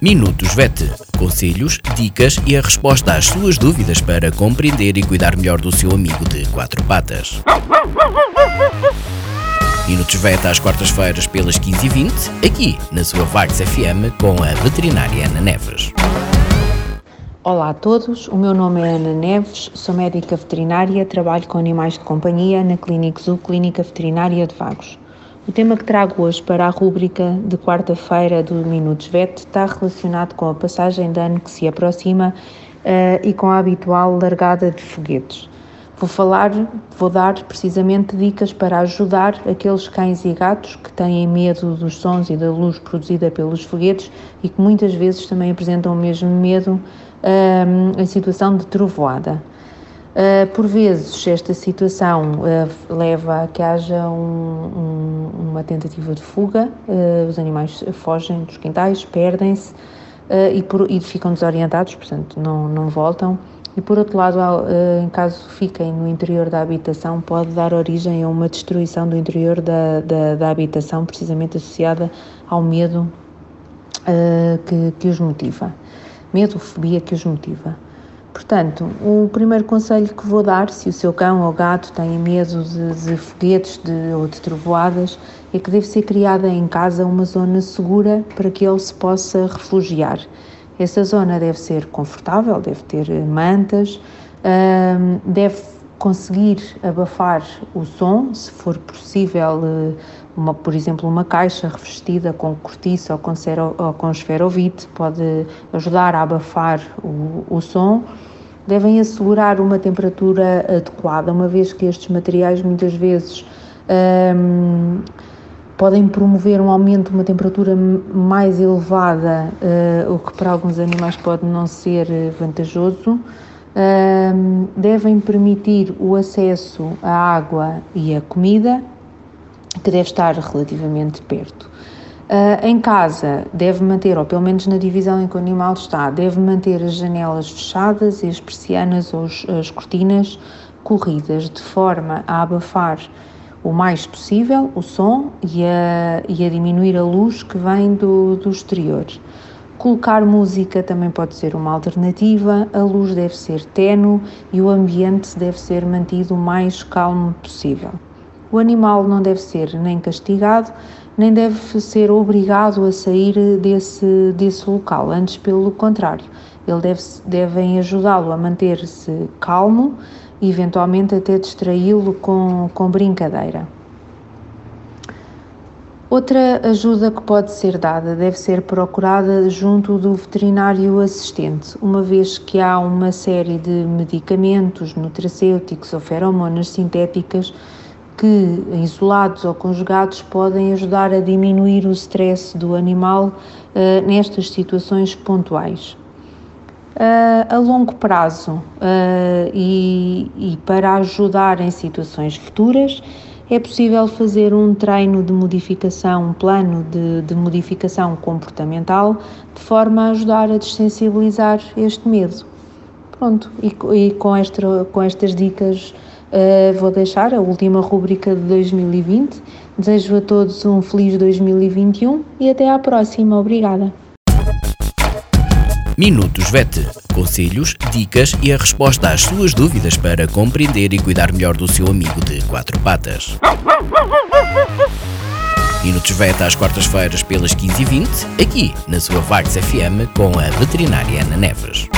Minutos VET. Conselhos, dicas e a resposta às suas dúvidas para compreender e cuidar melhor do seu amigo de quatro patas. Minutos VET às quartas-feiras pelas 15h20, aqui na sua Vagos FM com a veterinária Ana Neves. Olá a todos, o meu nome é Ana Neves, sou médica veterinária, trabalho com animais de companhia na Clínica Zoo Clínica Veterinária de Vagos. O tema que trago hoje para a rúbrica de quarta-feira do Minutos VET está relacionado com a passagem de ano que se aproxima uh, e com a habitual largada de foguetes. Vou falar, vou dar precisamente dicas para ajudar aqueles cães e gatos que têm medo dos sons e da luz produzida pelos foguetes e que muitas vezes também apresentam o mesmo medo uh, em situação de trovoada. Uh, por vezes, esta situação uh, leva a que haja um, um, uma tentativa de fuga, uh, os animais fogem dos quintais, perdem-se e, e, ficam desorientados, portanto, não, não voltam. E por outro lado, em caso fiquem no interior da habitação, pode dar origem a uma destruição do interior da, da, da habitação, precisamente associada ao medo que, que os motiva. Medo, fobia que os motiva. Portanto, o primeiro conselho que vou dar, se o seu cão ou gato tem medo de, de foguetes de, ou de trovoadas, é que deve ser criada em casa uma zona segura para que ele se possa refugiar. Essa zona deve ser confortável, deve ter mantas, deve conseguir abafar o som, se for possível, eh, uma, por exemplo, uma caixa revestida com cortiça ou com, cero, ou com esferovite pode ajudar a abafar o, o som devem assegurar uma temperatura adequada, uma vez que estes materiais muitas vezes um, podem promover um aumento de uma temperatura mais elevada, uh, o que para alguns animais pode não ser vantajoso. Devem permitir o acesso à água e à comida, que deve estar relativamente perto. Uh, em casa, deve manter, ou pelo menos na divisão em que o animal está, deve manter as janelas fechadas e as persianas ou as cortinas corridas, de forma a abafar o mais possível o som e a, e a diminuir a luz que vem do, do exterior. Colocar música também pode ser uma alternativa, a luz deve ser tenue e o ambiente deve ser mantido o mais calmo possível. O animal não deve ser nem castigado, nem deve ser obrigado a sair desse, desse local, antes pelo contrário, ele deve, devem ajudá-lo a manter-se calmo e eventualmente até distraí-lo com, com brincadeira. Outra ajuda que pode ser dada deve ser procurada junto do veterinário assistente, uma vez que há uma série de medicamentos nutracêuticos ou feromonas sintéticas que, isolados ou conjugados, podem ajudar a diminuir o stress do animal uh, nestas situações pontuais. Uh, a longo prazo uh, e, e, para ajudar em situações futuras, é possível fazer um treino de modificação, um plano de, de modificação comportamental, de forma a ajudar a desensibilizar este medo. Pronto, e, e com, esta, com estas dicas Uh, vou deixar a última rúbrica de 2020. Desejo a todos um feliz 2021 e até à próxima. Obrigada. Minutos VET. Conselhos, dicas e a resposta às suas dúvidas para compreender e cuidar melhor do seu amigo de quatro patas. Minutos VET às quartas-feiras pelas 15h20, aqui na sua Vagos FM com a veterinária Ana Neves.